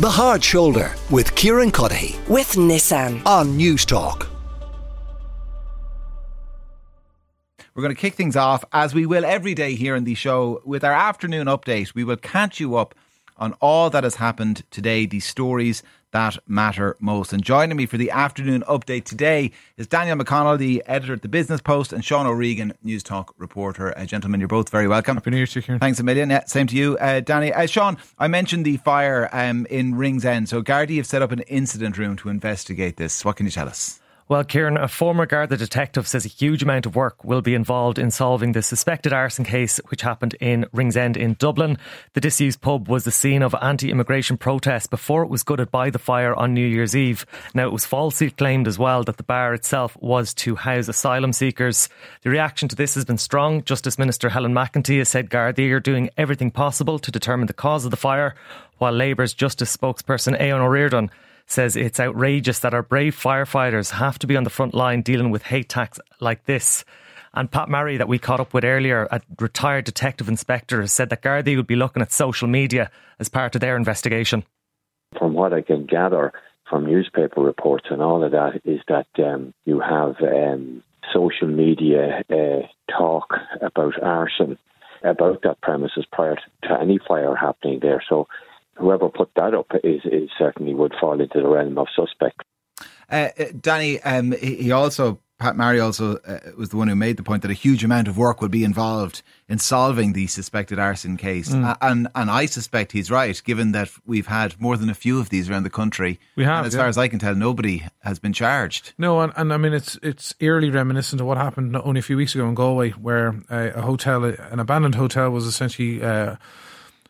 The Hard Shoulder with Kieran Cuddihy with Nissan. on Newstalk. We're going to kick things off as we will every day here in the show with our afternoon update. We will catch you up on all that has happened today, the stories that matter most. And joining me for the afternoon update today is Daniel McConnell, the editor at the Business Post, and Sean O'Regan, Newstalk reporter. Uh, gentlemen, you're both very welcome. Happy New Year to you, Kieran. Thanks a million. Yeah, same to you, uh, Danny. Uh, Sean, I mentioned the fire um, in Ringsend. So Gardaí have set up an incident room to investigate this. What can you tell us? Well, Kieran, a former Garda detective says a huge amount of work will be involved in solving the suspected arson case which happened in Ringsend in Dublin. The disused pub was the scene of anti immigration protests before it was gutted by the fire on New Year's Eve. Now, it was falsely claimed as well that the bar itself was to house asylum seekers. The reaction to this has been strong. Justice Minister Helen McEntee has said Gardaí are doing everything possible to determine the cause of the fire, while Labour's Justice spokesperson Aodhán Ó Ríordáin says it's outrageous that our brave firefighters have to be on the front line dealing with hate attacks like this. And Pat Murray, that we caught up with earlier, a retired detective inspector, has said that Gardaí would be looking at social media as part of their investigation. From what I can gather from newspaper reports and all of that, is that um, you have um, social media uh, talk about arson about that premises prior to any fire happening there. So whoever put that up is, is certainly would fall into the realm of suspect. Uh, uh, Danny, um, he he also, Pat Murray also uh, was the one who made the point that a huge amount of work would be involved in solving the suspected arson case. Mm. Uh, and, and I suspect he's right, given that we've had more than a few of these around the country. We have, And as yeah. far as I can tell, nobody has been charged. No, and, and I mean it's it's eerily reminiscent of what happened only a few weeks ago in Galway, where uh, a hotel, an abandoned hotel, was essentially uh,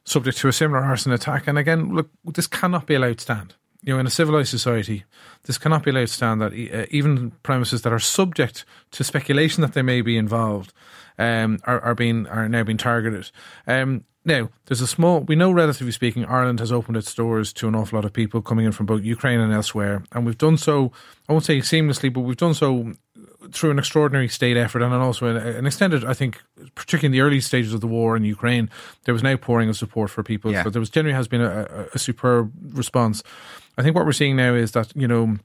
subject to a similar arson attack. And again, look, this cannot be allowed to stand. You know, in a civilized society, this cannot be allowed to stand. That uh, even premises that are subject to speculation that they may be involved um, are, are being are now being targeted. Um, now, there's a small. We know, relatively speaking, Ireland has opened its doors to an awful lot of people coming in from both Ukraine and elsewhere, and we've done so. I won't say seamlessly, but we've done so through an extraordinary state effort and also an, extended. I think, particularly in the early stages of the war in Ukraine, there was an outpouring of support for people. Yeah. But there was generally has been a, a, superb response. I think what we're seeing now is that you know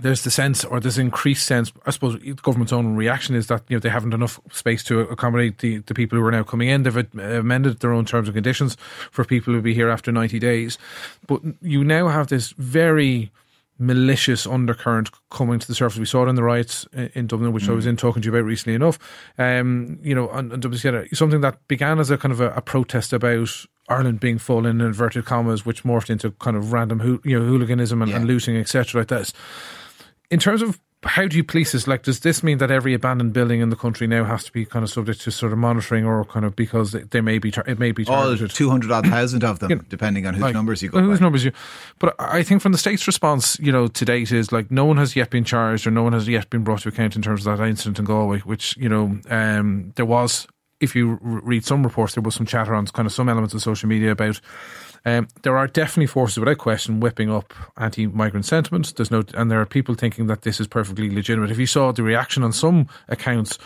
there's the sense or there's increased sense I suppose the government's own reaction is that you know they haven't enough space to accommodate the, the people who are now coming in they've amended their own terms and conditions for people who will be here after 90 days but you now have this very malicious undercurrent coming to the surface. We saw it in the riots in Dublin, which I was in talking to you about recently enough. Um, you know, and, and WCL, something that began as a kind of a, a protest about Ireland being full in inverted commas, which morphed into kind of random, you know, hooliganism and, and looting, etc. Like this. In terms of how do you police this? Like, does this mean that every abandoned building in the country now has to be kind of subject to sort of monitoring, or kind of because they, they may be tar- it may be All targeted? 200 odd thousand of them, You know, depending on whose like, numbers you go whose by. numbers you but i think from the state's response you know to date is like no one has yet been charged or no one has yet been brought to account in terms of that incident in galway which you know um, there was if you r- read some reports there was some chatter on kind of some elements of social media about um, there are definitely forces without question whipping up anti-migrant sentiments there's no and there are people thinking that this is perfectly legitimate if you saw the reaction on some accounts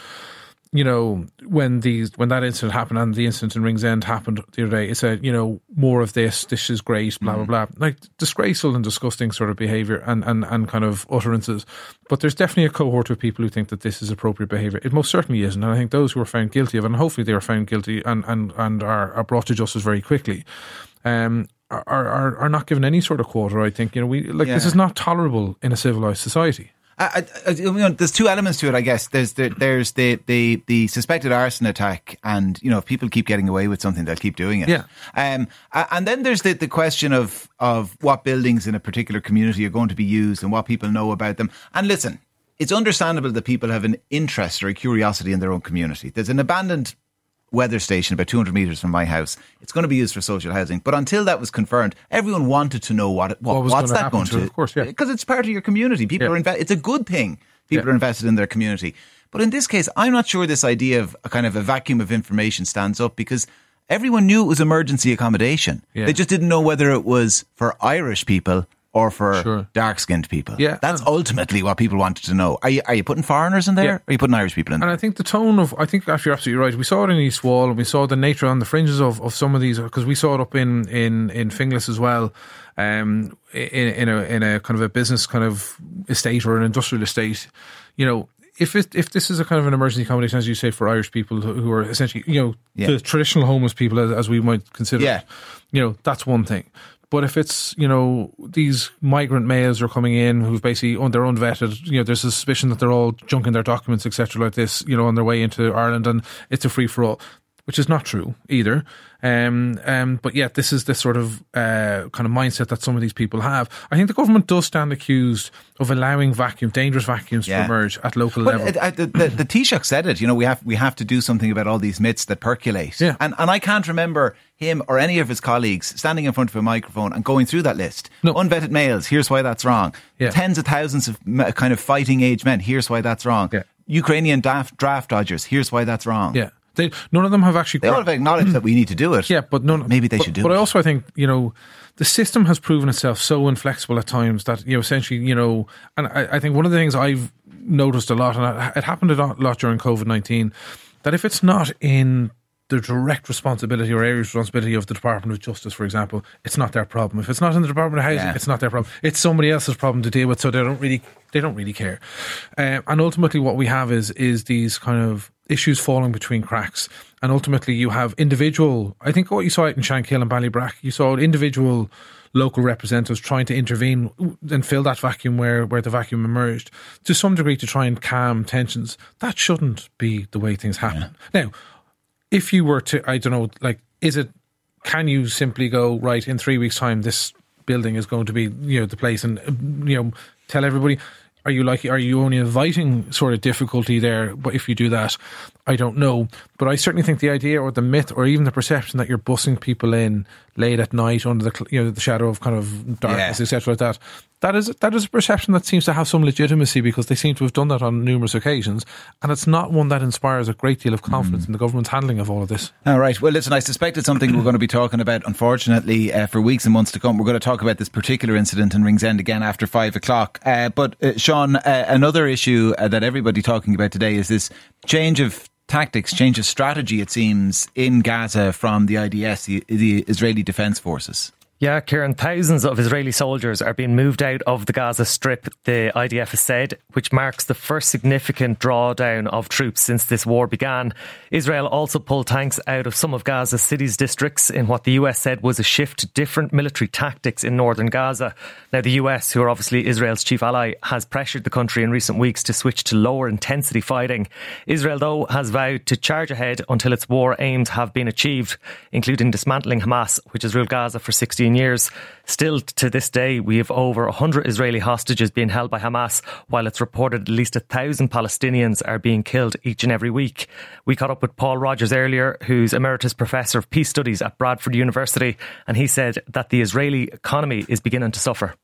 you know, when these when that incident happened and the incident in Ringsend happened the other day, it said, you know, more of this, this is great, blah blah blah. Like disgraceful and disgusting sort of behaviour and, and, and kind of utterances. But there's definitely a cohort of people who think that this is appropriate behaviour. It most certainly isn't. And I think those who are found guilty of it, and hopefully they are found guilty and, and, and are, are brought to justice very quickly. Um are, are are not given any sort of quarter. I think you know we like this is not tolerable in a civilized society. I, I, you know, there's two elements to it, I guess. There's the, there's the, the, the suspected arson attack, and you know, if people keep getting away with something, they'll keep doing it. Yeah. Um, and then there's the, the question of of what buildings in a particular community are going to be used and what people know about them. And listen, it's understandable that people have an interest or a curiosity in their own community. There's an abandoned weather station about 200 metres from my house. It's going to be used for social housing. But until that was confirmed, everyone wanted to know what, it, what, What was what's that going to to of course, yeah. Uh, because it's part of your community. People Yeah. are invested. It's a good thing. People Yeah. are invested in their community. But in this case, I'm not sure this idea of a kind of a vacuum of information stands up because everyone knew it was emergency accommodation. Yeah. They just didn't know whether it was for Irish people or for Sure. dark skinned people? Yeah. That's ultimately what people wanted to know. Are you, are you putting foreigners in there? Yeah. Are you putting Irish people in And there? I think the tone of, I think actually you're absolutely right. We saw it in East Wall and we saw the nature on the fringes of, of some of these, because we saw it up in, in, in Finglas as well, um, in, in, a, in a kind of a business kind of estate or an industrial estate. You know, if it, if this is a kind of an emergency accommodation, as you say, for Irish people who who are essentially, you know, Yeah. the traditional homeless people as, as we might consider, Yeah. it, you know, that's one thing. But if it's, you know, these migrant males are coming in who've basically on their own vetted, you know, there's a suspicion that they're all junking their documents, etc., like this, you know, on their way into Ireland and it's a free for all, which is not true either. Um, um, but yet this is the sort of uh, kind of mindset that some of these people have. I think the government does stand accused of allowing vacuum, dangerous vacuums Yeah. to emerge at local level. I- the, the, the Taoiseach said it. You know, we have we have to do something about all these myths that percolate. Yeah. And and I can't remember him or any of his colleagues standing in front of a microphone and going through that list. No. Unvetted males. Here's why that's wrong. Yeah. Tens of thousands of kind of fighting age men. Here's why that's wrong. Yeah. Ukrainian draft, draft dodgers. Here's why that's wrong. yeah. They, none of them have actually They all have acknowledged that we need to do it. Yeah, but no, no maybe they but, should do But it. I also I think you know the system has proven itself so inflexible at times that you know essentially you know, and I, I think one of the things I've noticed a lot, and it happened a lot, during COVID nineteen, that if it's not in the direct responsibility or area of responsibility of the Department of Justice, for example, it's not their problem. If it's not in the Department of Housing, Yeah. it's not their problem. It's somebody else's problem to deal with, so they don't really they don't really care. Um, and ultimately, what we have is is these kind of issues falling between cracks, and ultimately you have individual. I think what you saw out in Shankill and Ballybrack, you saw individual local representatives trying to intervene and fill that vacuum where, where the vacuum emerged to some degree to try and calm tensions. That shouldn't be the way things happen. Now, if you were to, I don't know, like, is it, can you simply go, right, in three weeks' time, this building is going to be, you know, the place and, you know, tell everybody, are you like, are you only inviting sort of difficulty there? But if you do that, I don't know. But I certainly think the idea or the myth or even the perception that you're bussing people in late at night under the, you know, the shadow of kind of darkness, Yeah. etc., like that, that is, that is a perception that seems to have some legitimacy because they seem to have done that on numerous occasions. And it's not one that inspires a great deal of confidence in the government's handling of all of this. All right. Well, listen, I suspect it's something we're going to be talking about, unfortunately, uh, for weeks and months to come. We're going to talk about this particular incident in Ringsend again after five o'clock. Uh, but, uh, Sean, uh, another issue uh, that everybody talking about today is this change of tactics, change of strategy, it seems, in Gaza from the IDF, the, the Israeli Defense Forces. Yeah, Kieran, thousands of Israeli soldiers are being moved out of the Gaza Strip, the IDF has said, which marks the first significant drawdown of troops since this war began. Israel also pulled tanks out of some of Gaza's cities districts in what the US said was a shift to different military tactics in northern Gaza. Now, the US, who are obviously Israel's chief ally, has pressured the country in recent weeks to switch to lower intensity fighting. Israel, though, has vowed to charge ahead until its war aims have been achieved, including dismantling Hamas, which has ruled Gaza for 16 years. Still, to this day, we have over 100 Israeli hostages being held by Hamas, while it's reported at least a thousand Palestinians are being killed each and every week. We caught up with Paul Rogers earlier, who's Emeritus Professor of Peace Studies at Bradford University, and he said that the Israeli economy is beginning to suffer.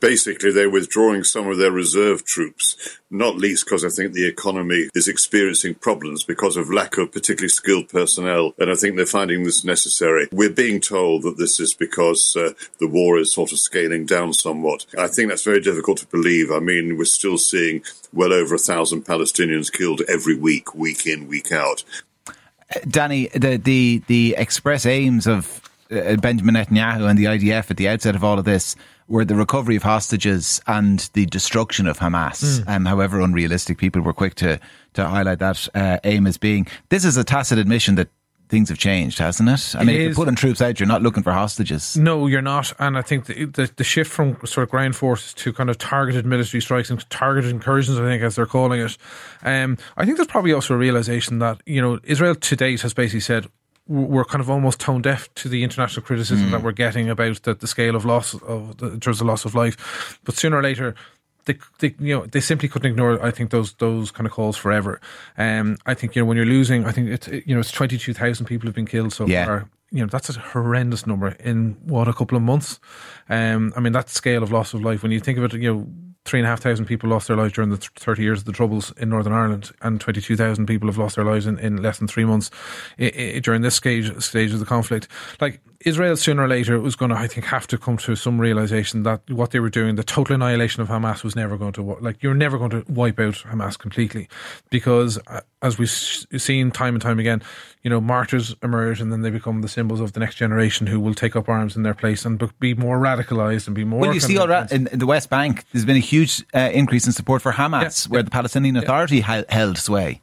Basically, they're withdrawing some of their reserve troops, not least because I think the economy is experiencing problems because of lack of particularly skilled personnel, and I think they're finding this necessary. We're being told that this is because uh, the war is sort of scaling down somewhat. I think that's very difficult to believe. I mean, we're still seeing well over a thousand Palestinians killed every week, week in, week out. Danny, the, the, the express aims of uh, Benjamin Netanyahu and the IDF at the outset of all of this were the recovery of hostages and the destruction of Hamas. Um, however unrealistic, people were quick to, to highlight that uh, aim as being. This is a tacit admission that things have changed, hasn't it? I It mean, if you're is. putting troops out, you're not looking for hostages. No, you're not. And I think the, the, the shift from sort of ground forces to kind of targeted military strikes and targeted incursions, I think, as they're calling it. Um, I think there's probably also a realization that, you know, Israel to date has basically said, we're kind of almost tone deaf to the international criticism that we're getting about the, the scale of loss of the, in terms of loss of life. But sooner or later, they, they, you know, they simply couldn't ignore. I think those those kind of calls forever. Um, I think you know when you're losing, I think it's you know it's twenty two thousand people have been killed so Yeah. far. You know that's a horrendous number in what a couple of months. Um, I mean that scale of loss of life. When you think of it, you know three and a half thousand people lost their lives during the 30 years of the Troubles in Northern Ireland, and 22,000 people have lost their lives in, in less than three months i- i- during this stage, stage of the conflict. Like, Israel sooner or later was going to, I think, have to come to some realization that what they were doing, the total annihilation of Hamas, was never going to work. like you're never going to wipe out Hamas completely, because uh, as we've seen time and time again, you know, martyrs emerge and then they become the symbols of the next generation who will take up arms in their place and be more radicalized and be more. Well, you see, already in, in, the West Bank, there's been a huge uh, increase in support for Hamas, yeah, where the Palestinian Authority yeah. held sway.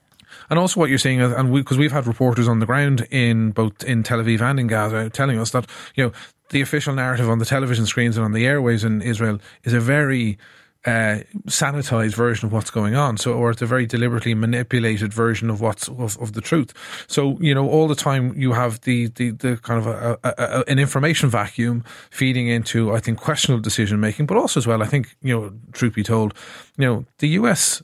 And also, what you're seeing, and because we, have had reporters on the ground in both in Tel Aviv and in Gaza telling us that you know the official narrative on the television screens and on the airways in Israel is a very uh, sanitized version of what's going on. So, or it's a very deliberately manipulated version of what's of, of the truth. So, you know, all the time you have the the, the kind of a, a, a, an information vacuum feeding into, I think, questionable decision making, but also as well, I think, you know, truth be told, you know, the US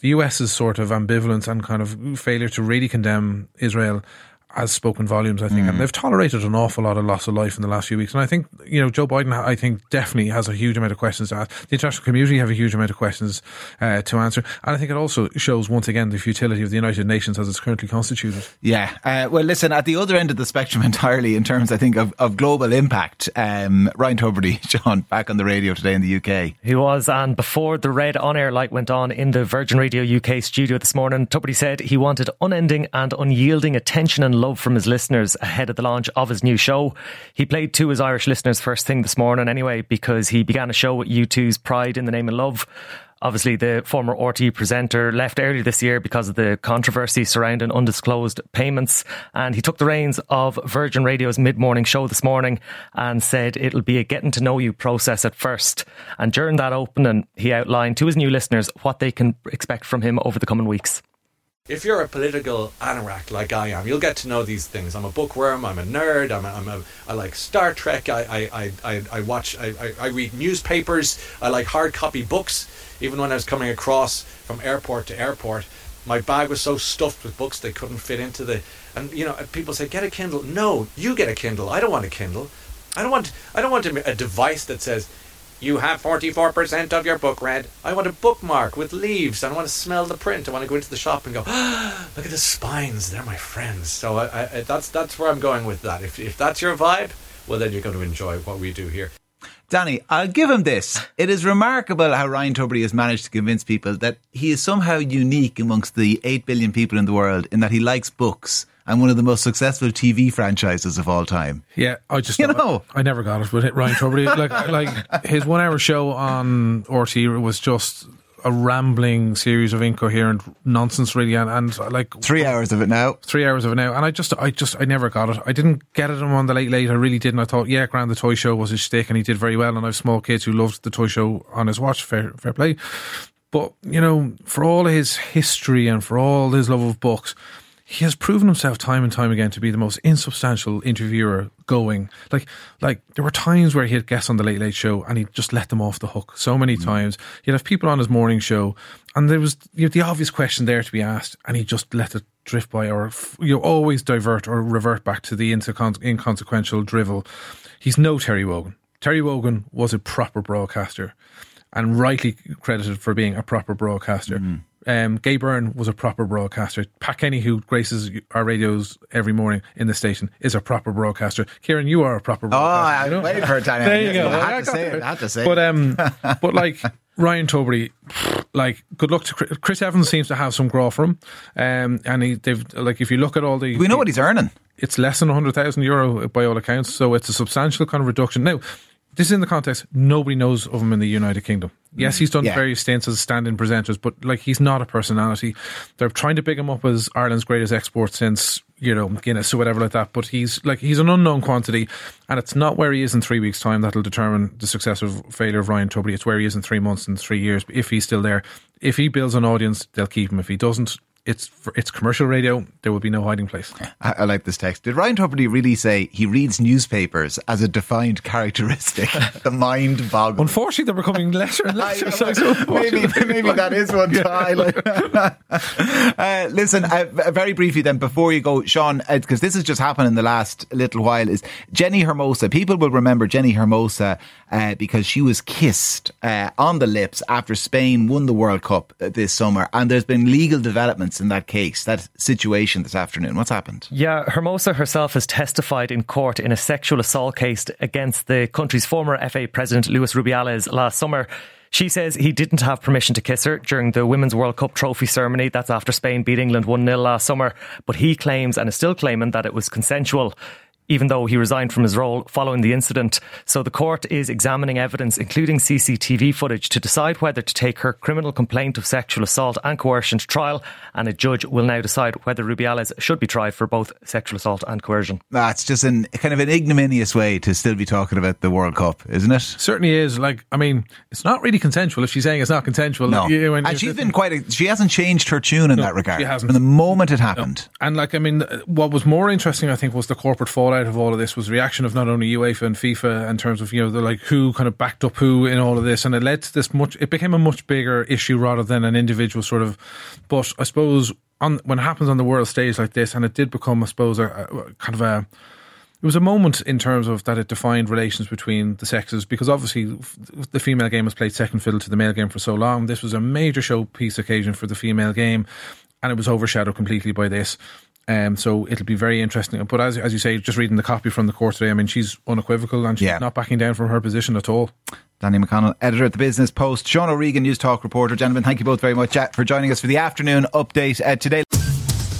the US's sort of ambivalence and kind of failure to really condemn Israel has spoken volumes, I think, mm. and they've tolerated an awful lot of loss of life in the last few weeks. And I think, you know, Joe Biden, I think, definitely has a huge amount of questions to ask. The international community have a huge amount of questions uh, to answer. And I think it also shows, once again, the futility of the United Nations as it's currently constituted. Yeah. Uh, well, listen, at the other end of the spectrum entirely, in terms, I think, of, of global impact, um, Ryan Tubridy, John, back on the radio today in the UK. He was, and before the red on air light went on in the Virgin Radio UK studio this morning, Tubridy said he wanted unending and unyielding attention and love from his listeners ahead of the launch of his new show. He played to his Irish listeners first thing this morning anyway, because he began a show with U2's Pride in the Name of Love. Obviously, the former RTÉ presenter left earlier this year because of the controversy surrounding undisclosed payments. And he took the reins of Virgin Radio's mid morning show this morning and said it'll be a getting to know you process at first. And during that opening, he outlined to his new listeners what they can expect from him over the coming weeks if you're a political anorak like I am, you'll get to know these things. I'm a bookworm. I'm a nerd. I'm a, I'm a I like Star Trek. I I, I, I watch. I, I, I read newspapers. I like hard copy books. Even when I was coming across from airport to airport, my bag was so stuffed with books they couldn't fit into the. And you know, people say, "Get a Kindle." No, you get a Kindle. I don't want a Kindle. I don't want. I don't want a, a device that says you have 44% of your book read. I want a bookmark with leaves. I want to smell the print. I want to go into the shop and go, ah, look at the spines. They're my friends. So I, I, that's that's where I'm going with that. If, if that's your vibe, well, then you're going to enjoy what we do here. Danny, I'll give him this. It is remarkable how Ryan Tubridy has managed to convince people that he is somehow unique amongst the 8 billion people in the world in that he likes books and one of the most successful TV franchises of all time. Yeah, I just you know I, I never got it with Ryan Tubridy. like like his one hour show on RTÉ was just a rambling series of incoherent nonsense, really, and, and like three hours of it now. Three hours of it now, and I just, I just, I never got it. I didn't get it on the late late. I really didn't. I thought, yeah, Grand the toy show was his stick, and he did very well. And I have small kids who loved the toy show on his watch. Fair, fair play. But you know, for all his history and for all his love of books, he has proven himself time and time again to be the most insubstantial interviewer going. Like, like there were times where he had guests on the Late Late Show and he'd just let them off the hook. So many mm. times he'd have people on his morning show, and there was you know, the obvious question there to be asked, and he just let it drift by, or you know, always divert or revert back to the inconsequential drivel. He's no Terry Wogan. Terry Wogan was a proper broadcaster and rightly credited for being a proper broadcaster. Mm. Um, Gay Byrne was a proper broadcaster. Pat Kenny, who graces our radios every morning in the station, is a proper broadcaster. Kieran, you are a proper broadcaster. Oh, I you know? waited for a time. there you go. I had, to say it, I had to say but, um, but like Ryan Tubridy, like good luck to Chris, Chris Evans seems to have some graw for him, um, and he they've like if you look at all the we know what he's earning. It's less than hundred thousand euro by all accounts, so it's a substantial kind of reduction. Now, this is in the context nobody knows of him in the United Kingdom. Mm-hmm. Yes, he's done yeah. various stints as stand-in presenters, but like he's not a personality. They're trying to pick him up as Ireland's greatest export since you know Guinness or whatever like that. But he's like he's an unknown quantity, and it's not where he is in three weeks' time that'll determine the success or failure of Ryan Tubridy. It's where he is in three months and three years. If he's still there, if he builds an audience, they'll keep him. If he doesn't, it's it's commercial radio. There will be no hiding place. I, I like this text. Did Ryan Tubridy really say he reads newspapers as a defined characteristic? the mind boggles. Unfortunately, they're becoming lesser and lesser. so maybe maybe that is one to uh, listen, uh, very briefly then, before you go, Sean, because uh, this has just happened in the last little while, is Jenni Hermoso. People will remember Jenni Hermoso uh, because she was kissed uh, on the lips after Spain won the World Cup uh, this summer, and there's been legal developments in that case, that situation this afternoon? What's happened? Yeah, Hermoso herself has testified in court in a sexual assault case against the country's former FA president, Luis Rubiales, last summer. She says he didn't have permission to kiss her during the Women's World Cup trophy ceremony. That's after Spain beat England 1 0 last summer. But he claims and is still claiming that it was consensual even though he resigned from his role following the incident. So the court is examining evidence, including CCTV footage, to decide whether to take her criminal complaint of sexual assault and coercion to trial. And a judge will now decide whether Rubiales should be tried for both sexual assault and coercion. That's just an kind of an ignominious way to still be talking about the World Cup, isn't it? Certainly is. Like, I mean, it's not really consensual if she's saying it's not consensual. No. You know, and she's been quite, a, she hasn't changed her tune in No, that regard. she hasn't. From the moment it happened. And like, I mean, what was more interesting, I think, was the corporate fallout of all of this was reaction of not only UEFA and FIFA in terms of you know the like who kind of backed up who in all of this, and it led to this much. It became a much bigger issue rather than an individual sort of. But I suppose on when it happens on the world stage like this, and it did become, I suppose, a, a kind of a it was a moment in terms of that it defined relations between the sexes because obviously the female game has played second fiddle to the male game for so long. This was a major showpiece occasion for the female game, and it was overshadowed completely by this. Um, so it'll be very interesting. But as as you say, just reading the copy from the court today, I mean, she's unequivocal and she's Yeah. not backing down from her position at all. Danny McConnell, editor at the Business Post. Sean O'Regan, Newstalk reporter. Gentlemen, thank you both very much uh, for joining us for the afternoon update uh, today.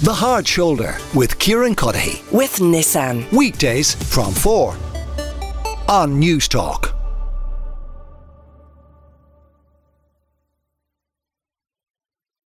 The Hard Shoulder with Kieran Cuddihy. with Nissan. Weekdays from 4 on Newstalk.